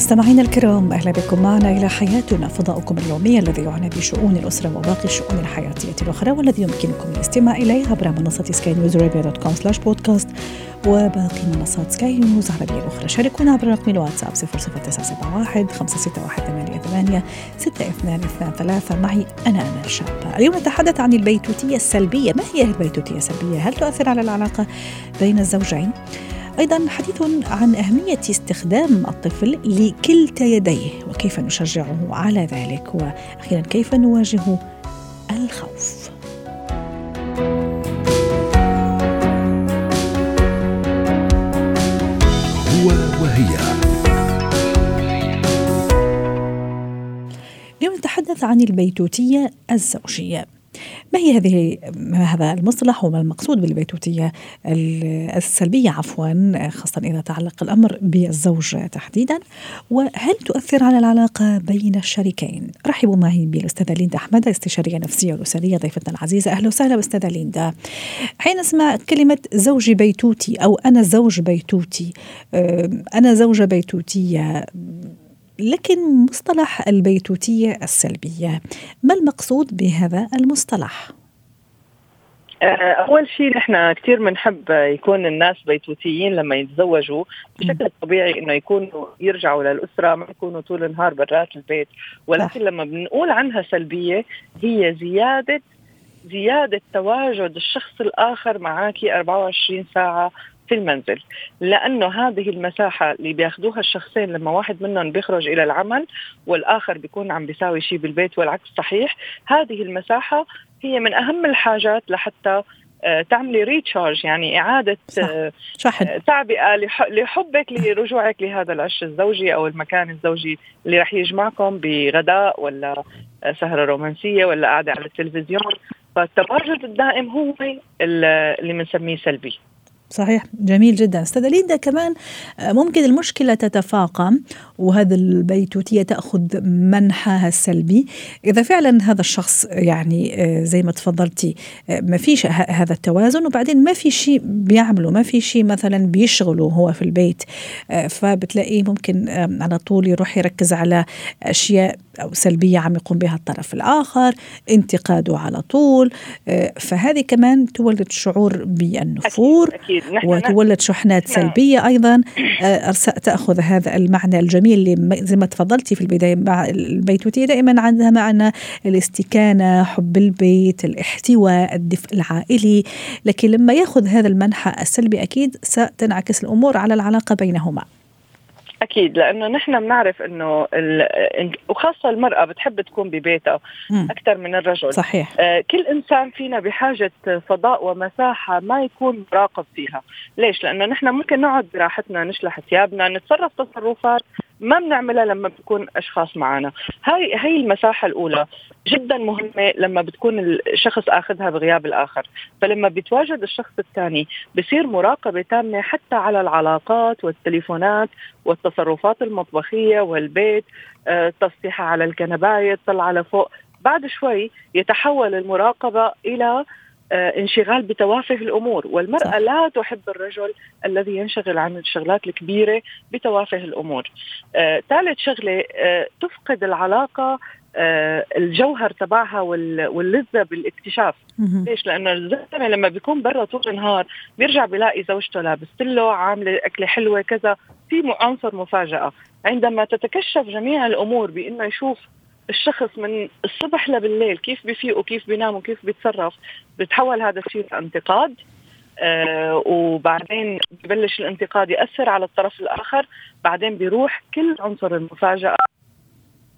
مستمعينا الكرام أهلا بكم معنا إلى حياتنا فضاؤكم اليومي الذي يعنى بشؤون الأسرة وباقي الشؤون الحياتية الأخرى والذي يمكنكم الاستماع إليه عبر منصة Sky News dot com slash podcast وباقي منصات سكاي نيوز العربية الأخرى. شاركونا عبر رقم الواتساب 00971 561 88 6223 معي أنا امال شابه اليوم نتحدث عن البيتوتية السلبية. ما هي البيتوتية السلبية؟ هل تؤثر على العلاقة بين الزوجين؟ أيضا حديث عن أهمية استخدام الطفل لكلتا يديه وكيف نشجعه على ذلك وأخيرا كيف نواجه الخوف. هو وهي. اليوم نتحدث عن البيتوتية الزوجية. ما هي هذه ما هذا المصطلح وما المقصود بالبيتوتية السلبية عفوا خاصة إذا تعلق الأمر بالزوج تحديدا؟ وهل تؤثر على العلاقة بين الشريكين؟ رحبوا معي بالأستاذة ليندا أحمد استشارية نفسية والأسرية ضيفتنا العزيزة. أهلا وسهلا أستاذة ليندا. حين نسمع كلمة زوجي بيتوتي أو أنا زوج بيتوتي أنا زوجة بيتوتية لكن مصطلح البيتوتية السلبية ما المقصود بهذا المصطلح؟ أول شيء نحن كثير بنحب يكون الناس بيتوتيين لما يتزوجوا. بشكل طبيعي إنه يكونوا يرجعوا للأسرة ما يكونوا طول النهار برات البيت. ولكن لما بنقول عنها سلبية هي زيادة زيادة تواجد الشخص الآخر معك 24 ساعة في المنزل لأنه هذه المساحة اللي بياخذوها الشخصين لما واحد منهم بيخرج إلى العمل والآخر بيكون عم بيساوي شيء بالبيت والعكس صحيح هذه المساحة هي من أهم الحاجات لحتى تعملي ريتشارج يعني إعادة شحن. تعبئة لحبك لرجوعك لهذا العش الزوجي أو المكان الزوجي اللي رح يجمعكم بغداء ولا سهرة رومانسية ولا قاعدة على التلفزيون. فالتواجد الدائم هو اللي بنسميه سلبي. صحيح. جميل جدا. أستاذة ليندا كمان ممكن المشكلة تتفاقم وهذا البيتوتية تأخذ منحها السلبي إذا فعلا هذا الشخص يعني زي ما تفضلتي ما فيش هذا التوازن وبعدين ما في شيء بيعمله ما في شيء مثلا بيشغله هو في البيت. فبتلاقيه ممكن على طول يروح يركز على أشياء أو سلبية عم يقوم بها الطرف الآخر انتقاده على طول. فهذه كمان تولد شعور بالنفور. أكيد. أكيد. وتولد شحنات سلبية أيضا. تأخذ هذا المعنى الجميل اللي زي ما تفضلتي في البداية مع البيتوتية دائما عندها معنى الاستكانة حب البيت الاحتواء الدفء العائلي. لكن لما يأخذ هذا المنحى السلبي أكيد ستنعكس الأمور على العلاقة بينهما. أكيد لأنه نحن بنعرف إنه وخاصة المرأة بتحب تكون ببيتها أكثر من الرجل. صحيح. آه كل إنسان فينا بحاجة فضاء ومساحة ما يكون مراقب فيها. ليش؟ لأنه نحن ممكن نقعد براحتنا نشلح ثيابنا نتصرف تصرفات. ما بنعملها لما بيكون أشخاص معنا هاي هي المساحة الأولى جدا مهمة لما بتكون الشخص آخذها بغياب الآخر. فلما بيتواجد الشخص الثاني بصير مراقبة تامة حتى على العلاقات والتليفونات والتصرفات المطبخية والبيت التصفيحه على الكنباية طلع لفوق. بعد شوي يتحول المراقبة إلى انشغال بتوافه الأمور. والمرأة صح. لا تحب الرجل الذي ينشغل عن الشغلات الكبيرة بتوافه الأمور. آه، ثالث شغلة آه، تفقد العلاقة آه، الجوهر تبعها واللذة بالاكتشاف. ليش؟ لأنه الزلمة لما بيكون برا طول النهار بيرجع بيلاقي زوجته لابست له عاملة أكلة حلوة كذا في عنصر مفاجأة. عندما تتكشف جميع الأمور بإنه يشوف الشخص من الصبح لبالليل كيف بيفيق وكيف بينام وكيف بيتصرف بتحول هذا الشيء لانتقاد آه وبعدين ببلش الانتقاد يأثر على الطرف الآخر بعدين بيروح كل عنصر المفاجأة.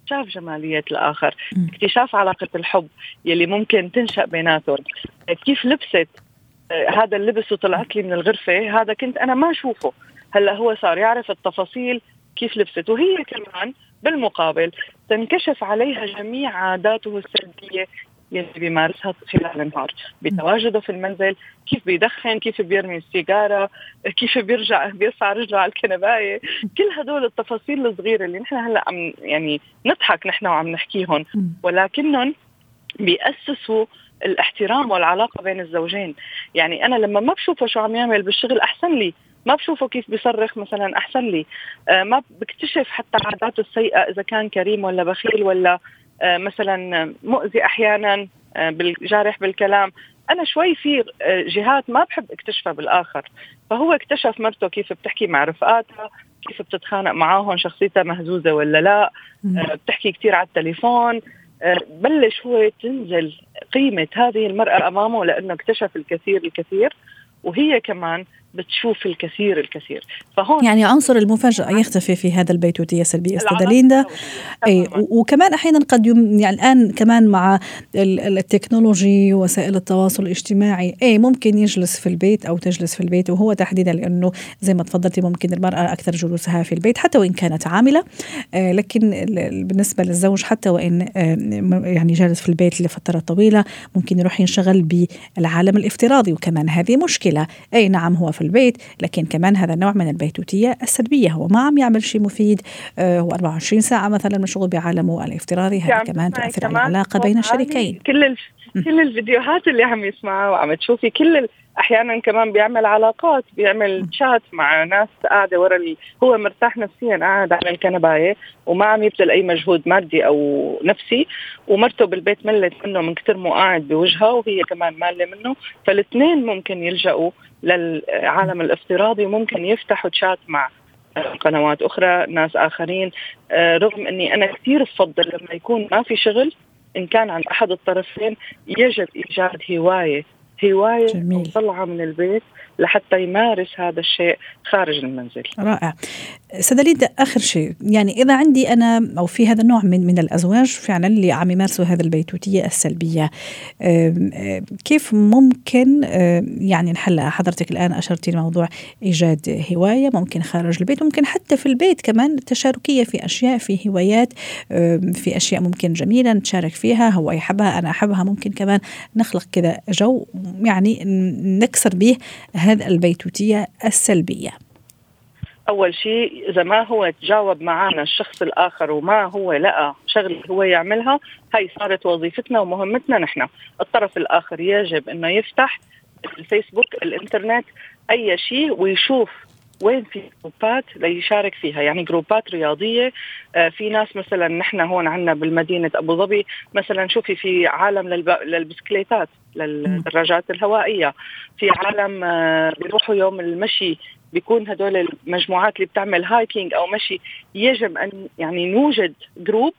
اكتشاف جمالية الآخر م. اكتشاف علاقة الحب يلي ممكن تنشأ بيناتهم. كيف لبست آه هذا اللبس وطلعت لي من الغرفة هذا كنت أنا ما أشوفه. هلأ هو صار يعرف التفاصيل كيف لبست وهي كمان بالمقابل تنكشف عليها جميع عاداته السلبية يلي بيمارسها خلال النهار. بتواجده في المنزل كيف بيدخن كيف بيرمي السيجارة كيف بيرجع بيرفع رجله على الكنباية. كل هدول التفاصيل الصغيرة اللي نحن هلأ عم يعني نضحك نحن وعم نحكيهم ولكنهم بيأسسوا الاحترام والعلاقة بين الزوجين. يعني أنا لما ما بشوفه شو عم يعمل بالشغل أحسن لي. ما بشوفه كيف بيصرخ مثلا أحسن لي. آه ما بكتشف حتى عاداته السيئة إذا كان كريم ولا بخيل ولا آه مثلا مؤذي أحيانا آه بالجارح بالكلام. أنا شوي في جهات ما بحب أكتشفها بالآخر. فهو اكتشف مرته كيف بتحكي مع رفقاتها كيف بتتخانق معاهم شخصيتها مهزوزة ولا لا. بتحكي كثير على التليفون. بلش هو تنزل قيمة هذه المرأة أمامه لأنه اكتشف الكثير الكثير. وهي كمان بتشوف الكثير الكثير. فهون يعني عنصر المفاجأة يختفي في هذا البيتوتية السلبية إستاذ ليندا. أي وكمان أحيانا قد يم يعني الآن كمان مع التكنولوجي وسائل التواصل الاجتماعي أي ممكن يجلس في البيت أو تجلس في البيت وهو تحديدا لأنه زي ما تفضلتي ممكن المرأة أكثر جلوسها في البيت حتى وإن كانت عاملة. لكن بالنسبة للزوج حتى وإن يعني جالس في البيت لفترة طويلة ممكن يروح ينشغل بالعالم الافتراضي وكمان هذه مشكلة. أي نعم هو في البيت لكن كمان هذا النوع من البيتوتية السلبية. هو ما عم يعمل شيء مفيد آه، هو 24 ساعة مثلا مشغول بعالمه الافتراضي هذا كمان تؤثر على العلاقة بين الشريكين. كل كل الفيديوهات اللي عم يسمعها وعم تشوفي كل أحيانا كمان بيعمل علاقات بيعمل شات مع ناس قاعدة ورا ال... هو مرتاح نفسيا قاعد على الكنباية وما عم يبذل أي مجهود مادي أو نفسي ومرته بالبيت ملت منه من كثر ما قاعد بوجهها وهي كمان مالة منه. فالاثنين ممكن يلجأوا للعالم الافتراضي وممكن يفتحوا تشات مع قنوات أخرى ناس آخرين. آه، رغم إني أنا كثير بفضل لما يكون ما في شغل إن كان عند أحد الطرفين يجب إيجاد هواية هواية جميل. طلعة من البيت لحتى يمارس هذا الشيء خارج المنزل. رائع. سدليد آخر شيء. يعني إذا عندي أنا أو في هذا النوع من من الأزواج فعلا اللي عم يمارسوا هذه البيتوتية السلبية. كيف ممكن يعني نحلها حضرتك الآن أشرتي لموضوع إيجاد هواية ممكن خارج البيت ممكن حتى في البيت كمان تشاركية في أشياء في هوايات في أشياء ممكن جميلة نتشارك فيها هو يحبها أنا أحبها ممكن كمان نخلق كذا جو يعني نكسر به هذه البيتوتية السلبية. أول شيء إذا ما هو تجاوب معنا الشخص الآخر وما هو لقى شغلة هو يعملها هي صارت وظيفتنا ومهمتنا نحن. الطرف الآخر يجب إنه يفتح الفيسبوك الإنترنت أي شيء ويشوف وين في جروبات ليشارك فيها؟ يعني جروبات رياضية آه في ناس مثلا نحن هون عندنا بالمدينة أبو ظبي مثلا شوفي في عالم للب... للبسكليتات للدراجات الهوائية. في عالم آه بيروحوا يوم المشي بيكون هدول المجموعات اللي بتعمل hiking أو مشي يجب أن يعني نوجد group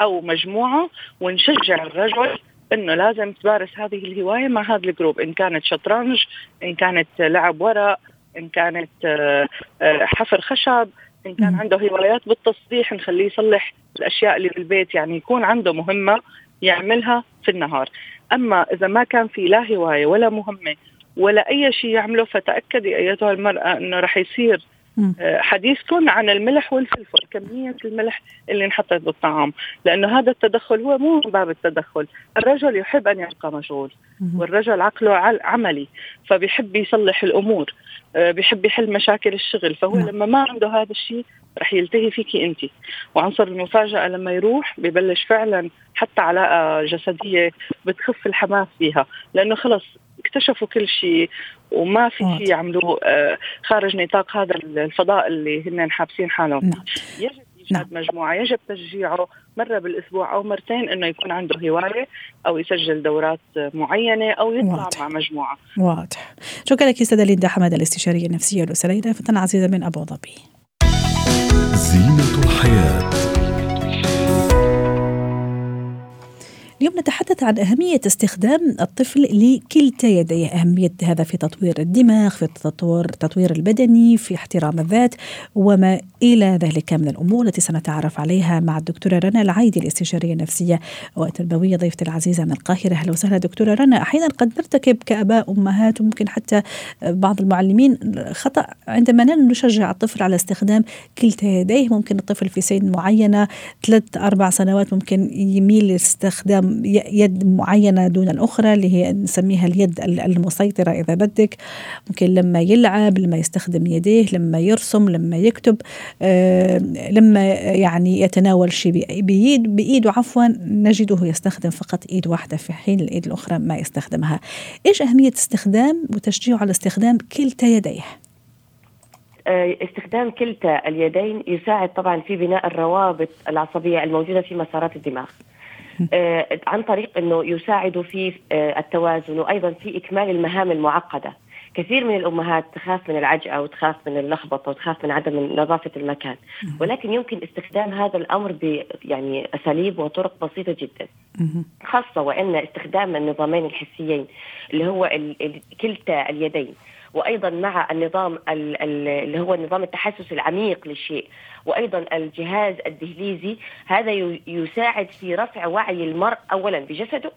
أو مجموعة ونشجع الرجل إنه لازم تمارس هذه الهواية مع هذا الجروب إن كانت شطرنج إن كانت لعب ورق إن كانت آه، آه، حفر خشب إن كان عنده هوايات بالتصليح نخليه يصلح الأشياء اللي بالبيت يعني يكون عنده مهمة يعملها في النهار. أما إذا ما كان في لا هواية ولا مهمة ولا أي شيء يعمله فتأكدي أيتها المرأة إنه رح يصير حديثكم عن الملح والفلفل. كمية الملح اللي انحطت بالطعام. لأنه هذا التدخل هو مو من باب التدخل. الرجل يحب أن يبقى مشغول والرجل عقله عملي فبيحب يصلح الأمور آه، بيحب يحل مشاكل الشغل. فهو نعم. لما ما عنده هذا الشيء رح يلتهي فيكي أنت. وعنصر المفاجأة لما يروح ببلش فعلا حتى علاقة جسدية بتخف الحماس فيها لأنه خلص اكتشفوا كل شيء وما في شيء يعملوه آه، خارج نطاق هذا الفضاء اللي هن حابسين حالهم نعم. يجب إيجاد نعم. مجموعة يجب تشجيعه مرة بالأسبوع أو مرتين إنه يكون عنده هواية أو يسجل دورات معينة أو يطلع واضح. مع مجموعة واضح شكرا لك أستاذة ليندا حمد الاستشارية النفسية الاسريه فتن عزيزة من أبو ظبي زينة الحياة اليوم نتحدث عن أهمية استخدام الطفل لكلتا يديه أهمية هذا في تطوير الدماغ في التطوير التطوير البدني في احترام الذات وما إلى ذلك من الأمور التي سنتعرف عليها مع الدكتورة رنا العايدي الاستشارية النفسية والتربوية ضيفتي العزيزة من القاهرة. أهلا وسهلا دكتورة رنا. أحيانا قد نرتكب كآباء أمهات وممكن حتى بعض المعلمين خطأ. عندما نشجع الطفل على استخدام كلتا يديه ممكن الطفل في سن معينة ثلاث أربع سنوات ممكن يميل لاستخدام يد معينة دون الأخرى اللي هي نسميها اليد المسيطرة إذا بدك. ممكن لما يلعب لما يستخدم يديه لما يرسم لما يكتب آه، لما يعني يتناول شيء بيد بإيده عفوا نجده يستخدم فقط إيد واحدة في حين الإيد الأخرى ما يستخدمها. إيش أهمية استخدام وتشجيعه على استخدام كلتا يديه؟ آه، استخدام كلتا اليدين يساعد طبعا في بناء الروابط العصبية الموجودة في مسارات الدماغ. آه، عن طريق إنه يساعد في آه، التوازن وأيضا في إكمال المهام المعقدة. كثير من الأمهات تخاف من العجقة وتخاف من اللخبطة وتخاف من عدم نظافة المكان. ولكن يمكن استخدام هذا الأمر ب يعني أساليب وطرق بسيطة جدا. خاصة وإن استخدام النظامين الحسيين اللي هو كلتا اليدين. وأيضا مع النظام اللي هو نظام التحسس العميق للشيء وأيضا الجهاز الدهليزي هذا يساعد في رفع وعي المرء اولا بجسده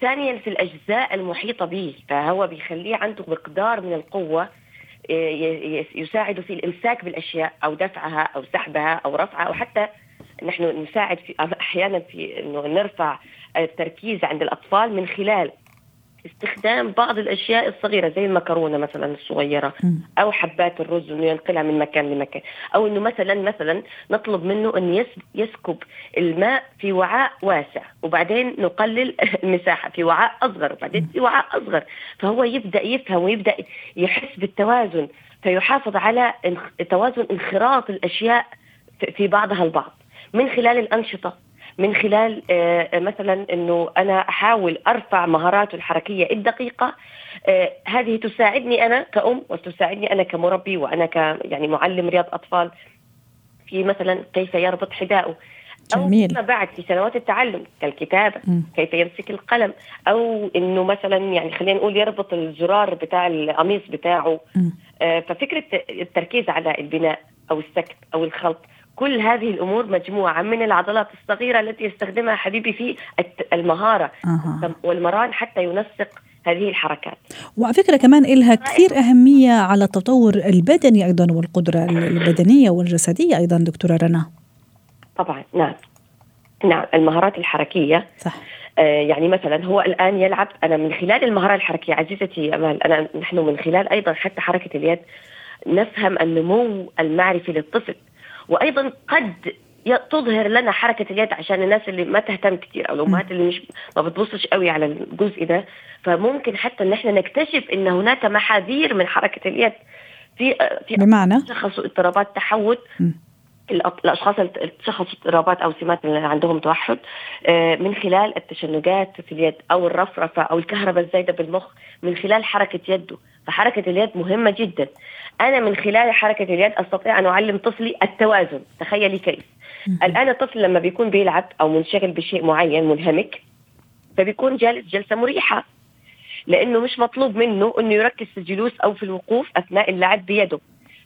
ثانيا في الأجزاء المحيطة به فهو بيخليه عنده مقدار من القوة يساعد في الامساك بالأشياء أو دفعها أو سحبها أو رفعها أو حتى نحن نساعد في أحيانا في إنه نرفع التركيز عند الأطفال من خلال استخدام بعض الأشياء الصغيرة زي المكرونة مثلا الصغيرة أو حبات الرز إنه ينقلها من مكان لمكان أو إنه مثلا مثلا نطلب منه انه يسكب الماء في وعاء واسع وبعدين نقلل المساحة في وعاء أصغر وبعدين في وعاء أصغر. فهو يبدأ يفهم ويبدأ يحس بالتوازن فيحافظ على توازن انخراط الأشياء في بعضها البعض. من خلال الأنشطة من خلال آه، مثلا إنه أنا أحاول أرفع مهاراته الحركية الدقيقة آه، هذه تساعدني أنا كأم وتساعدني أنا كمربي وأنا ك يعني معلم رياض أطفال في مثلا كيف يربط حذاءه أو جميل. فيما بعد في سنوات التعلم كالكتابة م. كيف يمسك القلم أو إنه مثلا يعني خلينا نقول يربط الزرار بتاع القميص بتاعه آه ففكرة التركيز على البناء أو السكت أو الخلط كل هذه الأمور مجموعة من العضلات الصغيرة التي يستخدمها حبيبي في المهارة أه. والمران حتى ينسق هذه الحركات. وعلى فكرة كمان إلها كثير أهمية على التطور البدني أيضا والقدرة البدنية والجسدية أيضا دكتورة رنا. طبعا نعم. نعم المهارات الحركية. صح. آه يعني مثلا هو الآن يلعب أنا من خلال المهارات الحركية عزيزتي أمال أنا نحن من خلال أيضا حتى حركة اليد نفهم النمو المعرفي للطفل. وأيضا قد تظهر لنا حركة اليد عشان الناس اللي ما تهتم كثير أو الأمهات اللي مش ما بتبصش قوي على الجزء ده. فممكن حتى إن إحنا نكتشف إن هناك محاذير من حركة اليد. في في بمعنى؟ شخصوا اضطرابات تحوت. الأشخاص اللي تشخصوا اضطرابات أو سمات اللي عندهم توحد آه، من خلال التشنجات في اليد أو الرفرفة أو الكهرباء الزايدة بالمخ من خلال حركة يده. فحركة اليد مهمة جدا. أنا من خلال حركة اليد أستطيع أن أعلم طفلي التوازن. تخيلي كيف. الآن الطفل لما بيكون بيلعب أو منشغل بشيء معين منهمك فبيكون جالس جلسة مريحة لأنه مش مطلوب منه إنه يركز في الجلوس أو في الوقوف أثناء اللعب بيده.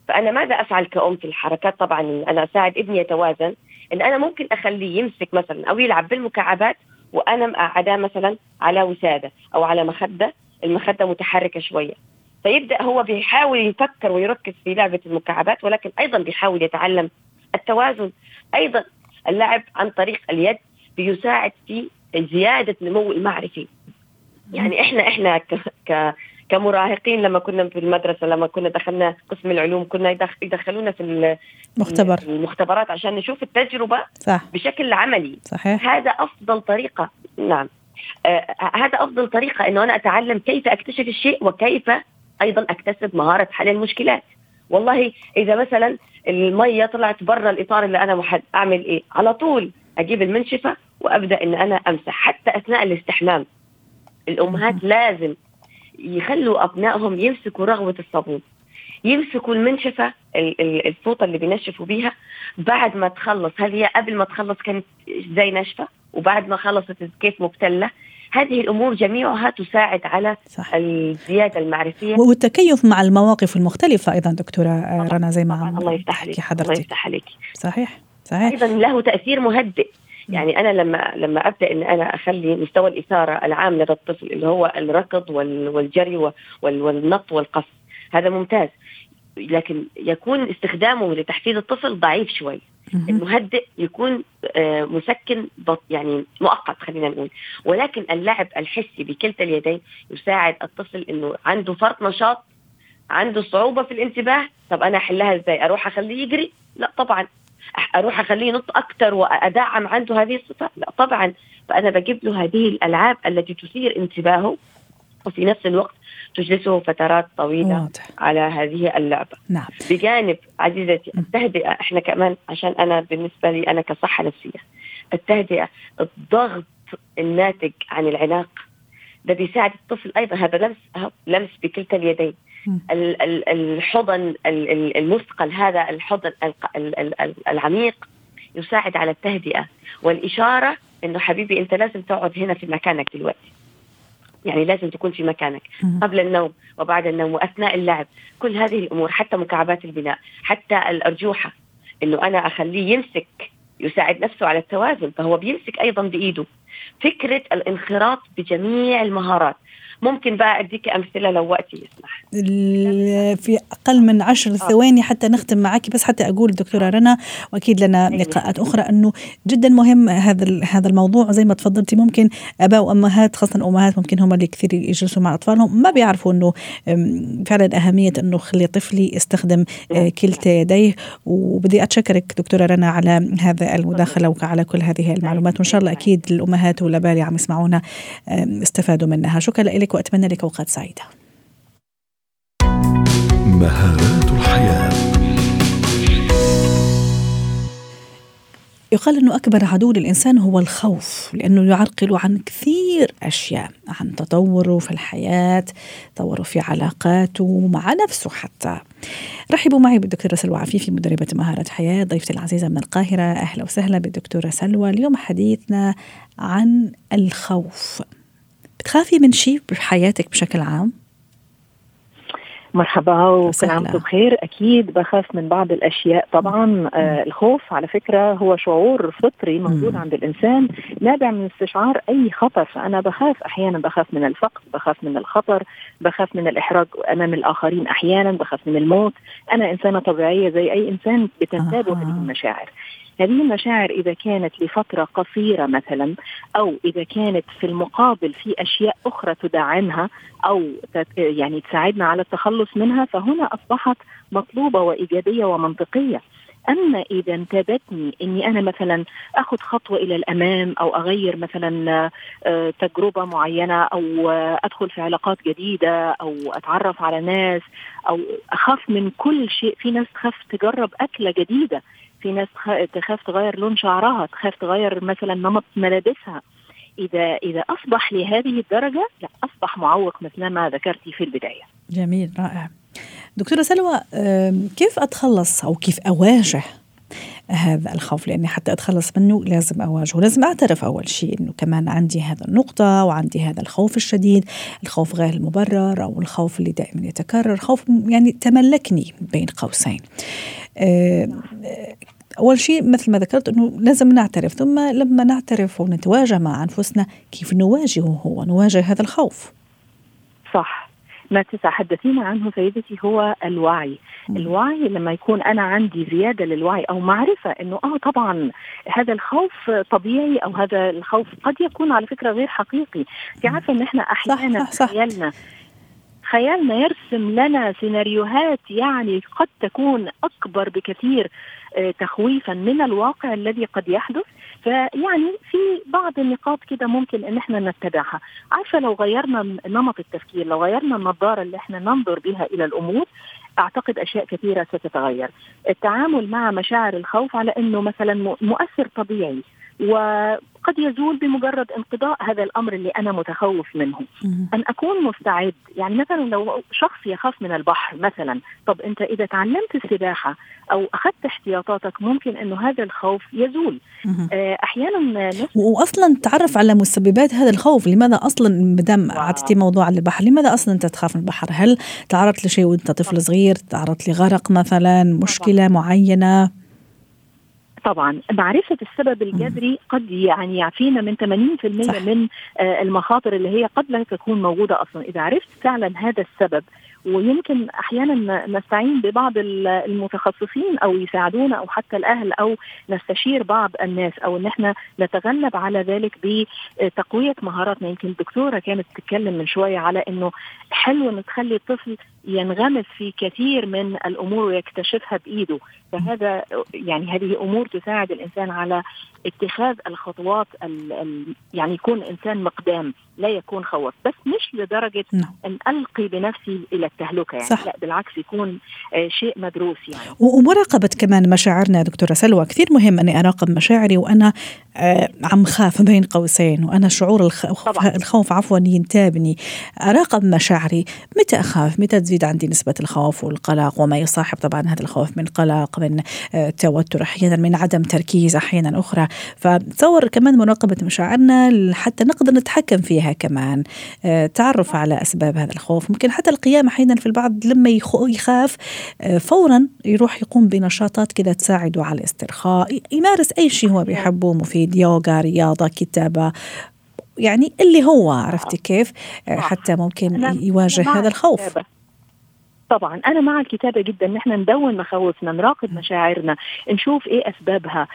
فأنا ماذا أفعل كأم في الحركات؟ طبعا إن أنا أساعد ابني يتوازن. إن أنا ممكن أخليه يمسك مثلا أو يلعب بالمكعبات وأنا مقعداه مثلا على وسادة أو على مخدة. المخدة متحركة شوية. فيبدأ هو بيحاول يفكر ويركز في لعبة المكعبات ولكن أيضا بيحاول يتعلم التوازن. أيضا اللعب عن طريق اليد بيساعد في زيادة نمو المعرفي يعني إحنا إحنا ك, ك كمراهقين لما كنا في المدرسة لما كنا دخلنا قسم العلوم كنا يدخلونا في مختبر. المختبرات عشان نشوف التجربة صح. بشكل عملي. صحيح. هذا أفضل طريقة. نعم. آه هذا أفضل طريقة أنه أنا أتعلم كيف أكتشف الشيء وكيف أيضا أكتسب مهارة حل المشكلات. والله إذا مثلا المية طلعت برا الإطار اللي أنا محد أعمل إيه؟ على طول أجيب المنشفة وأبدأ إن أنا أمسح حتى أثناء الاستحمام. الأمهات لازم يخلوا أبنائهم يمسكوا رغوة الصابون يمسكوا المنشفة الفوطة اللي بينشفوا بيها بعد ما تخلص. هل هي قبل ما تخلص كانت زي ناشفة؟ وبعد ما خلصت كيف مبتلة؟ هذه الأمور جميعها تساعد على صح. الزيادة المعرفية. والتكيف مع المواقف المختلفة أيضا دكتورة رنا زي ما الله يفتح عليك حضرتك. الله يفتح عليك. صحيح صحيح. أيضا له تأثير مهدئ. يعني أنا لما لما أبدأ إن أنا أخلي مستوى الإثارة العام لدى الطفل اللي هو الركض والجري والنط والقص هذا ممتاز. لكن يكون استخدامه لتحفيز الطفل ضعيف شوي. المهدئ يكون آه، مسكن يعني مؤقت خلينا نقول. ولكن اللعب الحسي بكلتا اليدين يساعد الطفل إنه عنده فرط نشاط عنده صعوبة في الانتباه. طب أنا أحلها إزاي؟ أروح أخليه يجري؟ لا طبعا. أروح أخليه ينط أكثر وأدعم عنده هذه الصفة؟ لا طبعا. فأنا بجيب له هذه الألعاب التي تثير انتباهه وفي نفس الوقت تجلسه فترات طويلة واضح. على هذه اللعبة. نعم. بجانب عزيزتي التهدئة إحنا كمان عشان أنا بالنسبة لي أنا كصحة نفسية التهدئة الضغط الناتج عن العناق ده بيساعد الطفل أيضا. هذا لمس لمس بكلتا اليدين. الحضن المثقل هذا الحضن العميق يساعد على التهدئة. والإشارة إنه حبيبي أنت لازم تقعد هنا في مكانك دلوقتي. يعني لازم تكون في مكانك. قبل النوم وبعد النوم وأثناء اللعب. كل هذه الأمور حتى مكعبات البناء حتى الأرجوحة. إنه أنا أخليه يمسك يساعد نفسه على التوازن فهو بيمسك أيضا بإيده. فكرة الانخراط بجميع المهارات. ممكن بقى اديك أمثلة لو وقتي يسمح. في أقل من عشر آه. ثواني حتى نختم معك بس حتى أقول دكتورة رنا وأكيد لنا لقاءات أخرى أنه جدا مهم هذا هذا الموضوع. زي ما تفضلتي ممكن أباء وأمهات خاصة أمهات ممكن هم اللي كثير يجلسوا مع أطفالهم ما بيعرفوا أنه فعلا أهمية أنه خلي طفلي يستخدم آه، كلتا يديه. وبدي أتشكرك دكتورة رنا على هذا المداخلة وعلى كل هذه المعلومات. وإن شاء الله أكيد الأمهات والأباء اللي عم يسمعونا استفادوا منها. شكرا لك وأتمنى لك أوقات سعيدة. مهارات الحياة. يقال أنه أكبر عدو للإنسان هو الخوف لأنه يعرقل عن كثير أشياء عن تطوره في الحياة تطوره في علاقاته مع نفسه حتى. رحبوا معي بالدكتورة سلوى عفيفي مدربة مهارة حياة ضيفتي العزيزة من القاهرة. أهلا وسهلا بالدكتورة سلوى. اليوم حديثنا عن الخوف. بتخافي من شيء بحياتك بشكل عام؟ مرحبا وكل عام وأنتم بخير أكيد بخاف من بعض الأشياء طبعا آه الخوف على فكرة هو شعور فطري موجود. عند الإنسان نابع من استشعار أي خطر فأنا بخاف أحيانا بخاف من الفقد بخاف من الخطر بخاف من الإحراج أمام الآخرين أحيانا بخاف من الموت أنا إنسانة طبيعية زي أي إنسان بتنتابه آه. هذه المشاعر هذه المشاعر إذا كانت لفترة قصيرة مثلا أو إذا كانت في المقابل في أشياء أخرى تدعمها أو يعني تساعدنا على التخلص منها فهنا أصبحت مطلوبة وإيجابية ومنطقية. أما إذا انتابتني إني أنا مثلا أخذ خطوة إلى الأمام أو أغير مثلا آه، تجربة معينة أو أدخل في علاقات جديدة أو أتعرف على ناس أو أخاف من كل شيء. في ناس تخاف تجرب أكلة جديدة. في ناس تخاف تغير لون شعرها تخاف تغير مثلا نمط ملابسها. إذا إذا أصبح لهذه الدرجة لا أصبح معوق مثل ما ذكرتي في البداية. جميل رائع. دكتورة سلوى كيف أتخلص أو كيف أواجه هذا الخوف؟ لأني حتى أتخلص منه لازم أواجهه. لازم أعترف أول شيء إنه كمان عندي هذا النقطة وعندي هذا الخوف الشديد. الخوف غير المبرر أو الخوف اللي دائما يتكرر خوف يعني تملكني بين قوسين. أول شيء مثل ما ذكرت إنه لازم نعترف ثم لما نعترف ونتواجه مع أنفسنا كيف نواجهه هو نواجه هذا الخوف. صح. ما تتحدثين عنه سيدتي هو الوعي. الوعي لما يكون أنا عندي زيادة للوعي أو معرفة إنه آه طبعا هذا الخوف طبيعي أو هذا الخوف قد يكون على فكرة غير حقيقي. انت عارفة إن إحنا أحيانا صح صح. خيالنا خيالنا يرسم لنا سيناريوهات يعني قد تكون أكبر بكثير آه، تخويفا من الواقع الذي قد يحدث. فيعني في بعض النقاط كده ممكن إن إحنا نتبعها. عارفة لو غيرنا نمط التفكير لو غيرنا النظارة اللي إحنا ننظر بها إلى الأمور أعتقد أشياء كثيرة ستتغير. التعامل مع مشاعر الخوف على إنه مثلا مؤثر طبيعي. وقد يزول بمجرد انقضاء هذا الأمر اللي أنا متخوف منه. أن أكون مستعد يعني مثلا لو شخص يخاف من البحر مثلا طب أنت إذا تعلمت السباحة أو أخذت احتياطاتك ممكن إنه هذا الخوف يزول. آه، أحيانا واصلا تعرف على مسببات هذا الخوف لماذا أصلا مدام اعطيتي موضوع البحر لماذا أصلا أنت تخاف من البحر؟ هل تعرضت لشيء وأنت طفل صغير تعرضت لغرق مثلا مشكلة معينة؟ طبعا معرفة السبب الجذري قد يعني يعفينا من 80% صح. من آه، المخاطر اللي هي قد لا تكون موجودة أصلا. إذا عرفت فعلا هذا السبب ويمكن أحيانا نستعين ببعض المتخصصين أو يساعدونا أو حتى الأهل أو نستشير بعض الناس أو إن إحنا نتغلب على ذلك بتقوية مهاراتنا. يمكن الدكتورة كانت تتكلم من شوية على إنه حلو ان تخلي الطفل ينغمس في كثير من الأمور ويكتشفها بإيده. فهذا يعني هذه أمور تساعد الإنسان على اتخاذ الخطوات ال ال يعني يكون إنسان مقدام لا يكون خوف. بس مش لدرجة نعم. أن ألقي بنفسي إلى التهلكة. يعني صح. لا بالعكس يكون آه شيء مدروس يعني. ومراقبه كمان مشاعرنا دكتورة سلوى. كثير مهم أني أراقب مشاعري وأنا آه عم خاف بين قوسين وأنا شعور الخوف, طبعا. الخوف عفوا ينتابني. أراقب مشاعري. متى أخاف؟ متى تزيد عندي نسبة الخوف والقلق وما يصاحب طبعا هذا الخوف من قلق من آه توتر أحيانا من عدم تركيز أحيانا أخرى. فتصور كمان مراقبه مشاعرنا حتى نقدر نتحكم فيها كمان. آه تعرف على أسباب هذا الخوف. ممكن حتى القيام أحيانا في البعض لما يخاف آه فورا يروح يقوم بنشاطات كذا تساعده على الاسترخاء. يمارس أي شيء هو بيحبه مفيد يوغا رياضة كتابة. يعني اللي هو عرفتي كيف؟ حتى ممكن يواجه هذا الخوف. طبعا أنا مع الكتابة جدا ان إحنا ندون مخاوفنا نراقب مشاعرنا نشوف إيه أسبابها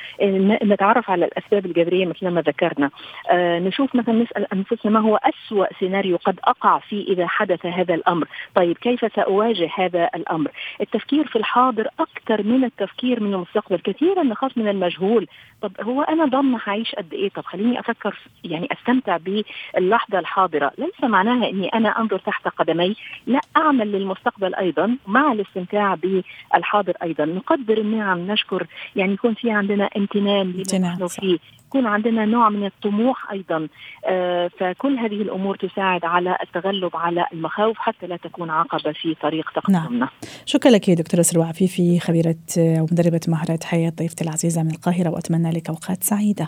نتعرف على الأسباب الجذرية مثل ما ذكرنا. آه نشوف مثلا نسأل أنفسنا ما هو أسوأ سيناريو قد أقع فيه إذا حدث هذا الأمر. طيب كيف سأواجه هذا الأمر؟ التفكير في الحاضر أكثر من التفكير من المستقبل. كثيرا نخاف من المجهول. طب هو أنا ضامنه هعيش قد إيه؟ طب خليني أفكر يعني أستمتع باللحظة الحاضرة. ليس معناها إني أنا أنظر تحت قدمي. لا أعمل للمستقبل أيضا مع الاستمتاع بالحاضر أيضا. نقدر النعم نشكر يعني يكون في عندنا امتنان لما نحن فيه. يكون عندنا نوع من الطموح أيضا. آه فكل هذه الأمور تساعد على التغلب على المخاوف حتى لا تكون عقبة في طريق تقدمنا. نعم. شكرا لك دكتورة سلوى عفيفي خبيرة ومدربه مهارات حياة ضيفتي العزيزة من القاهرة وأتمنى لك أوقات سعيدة.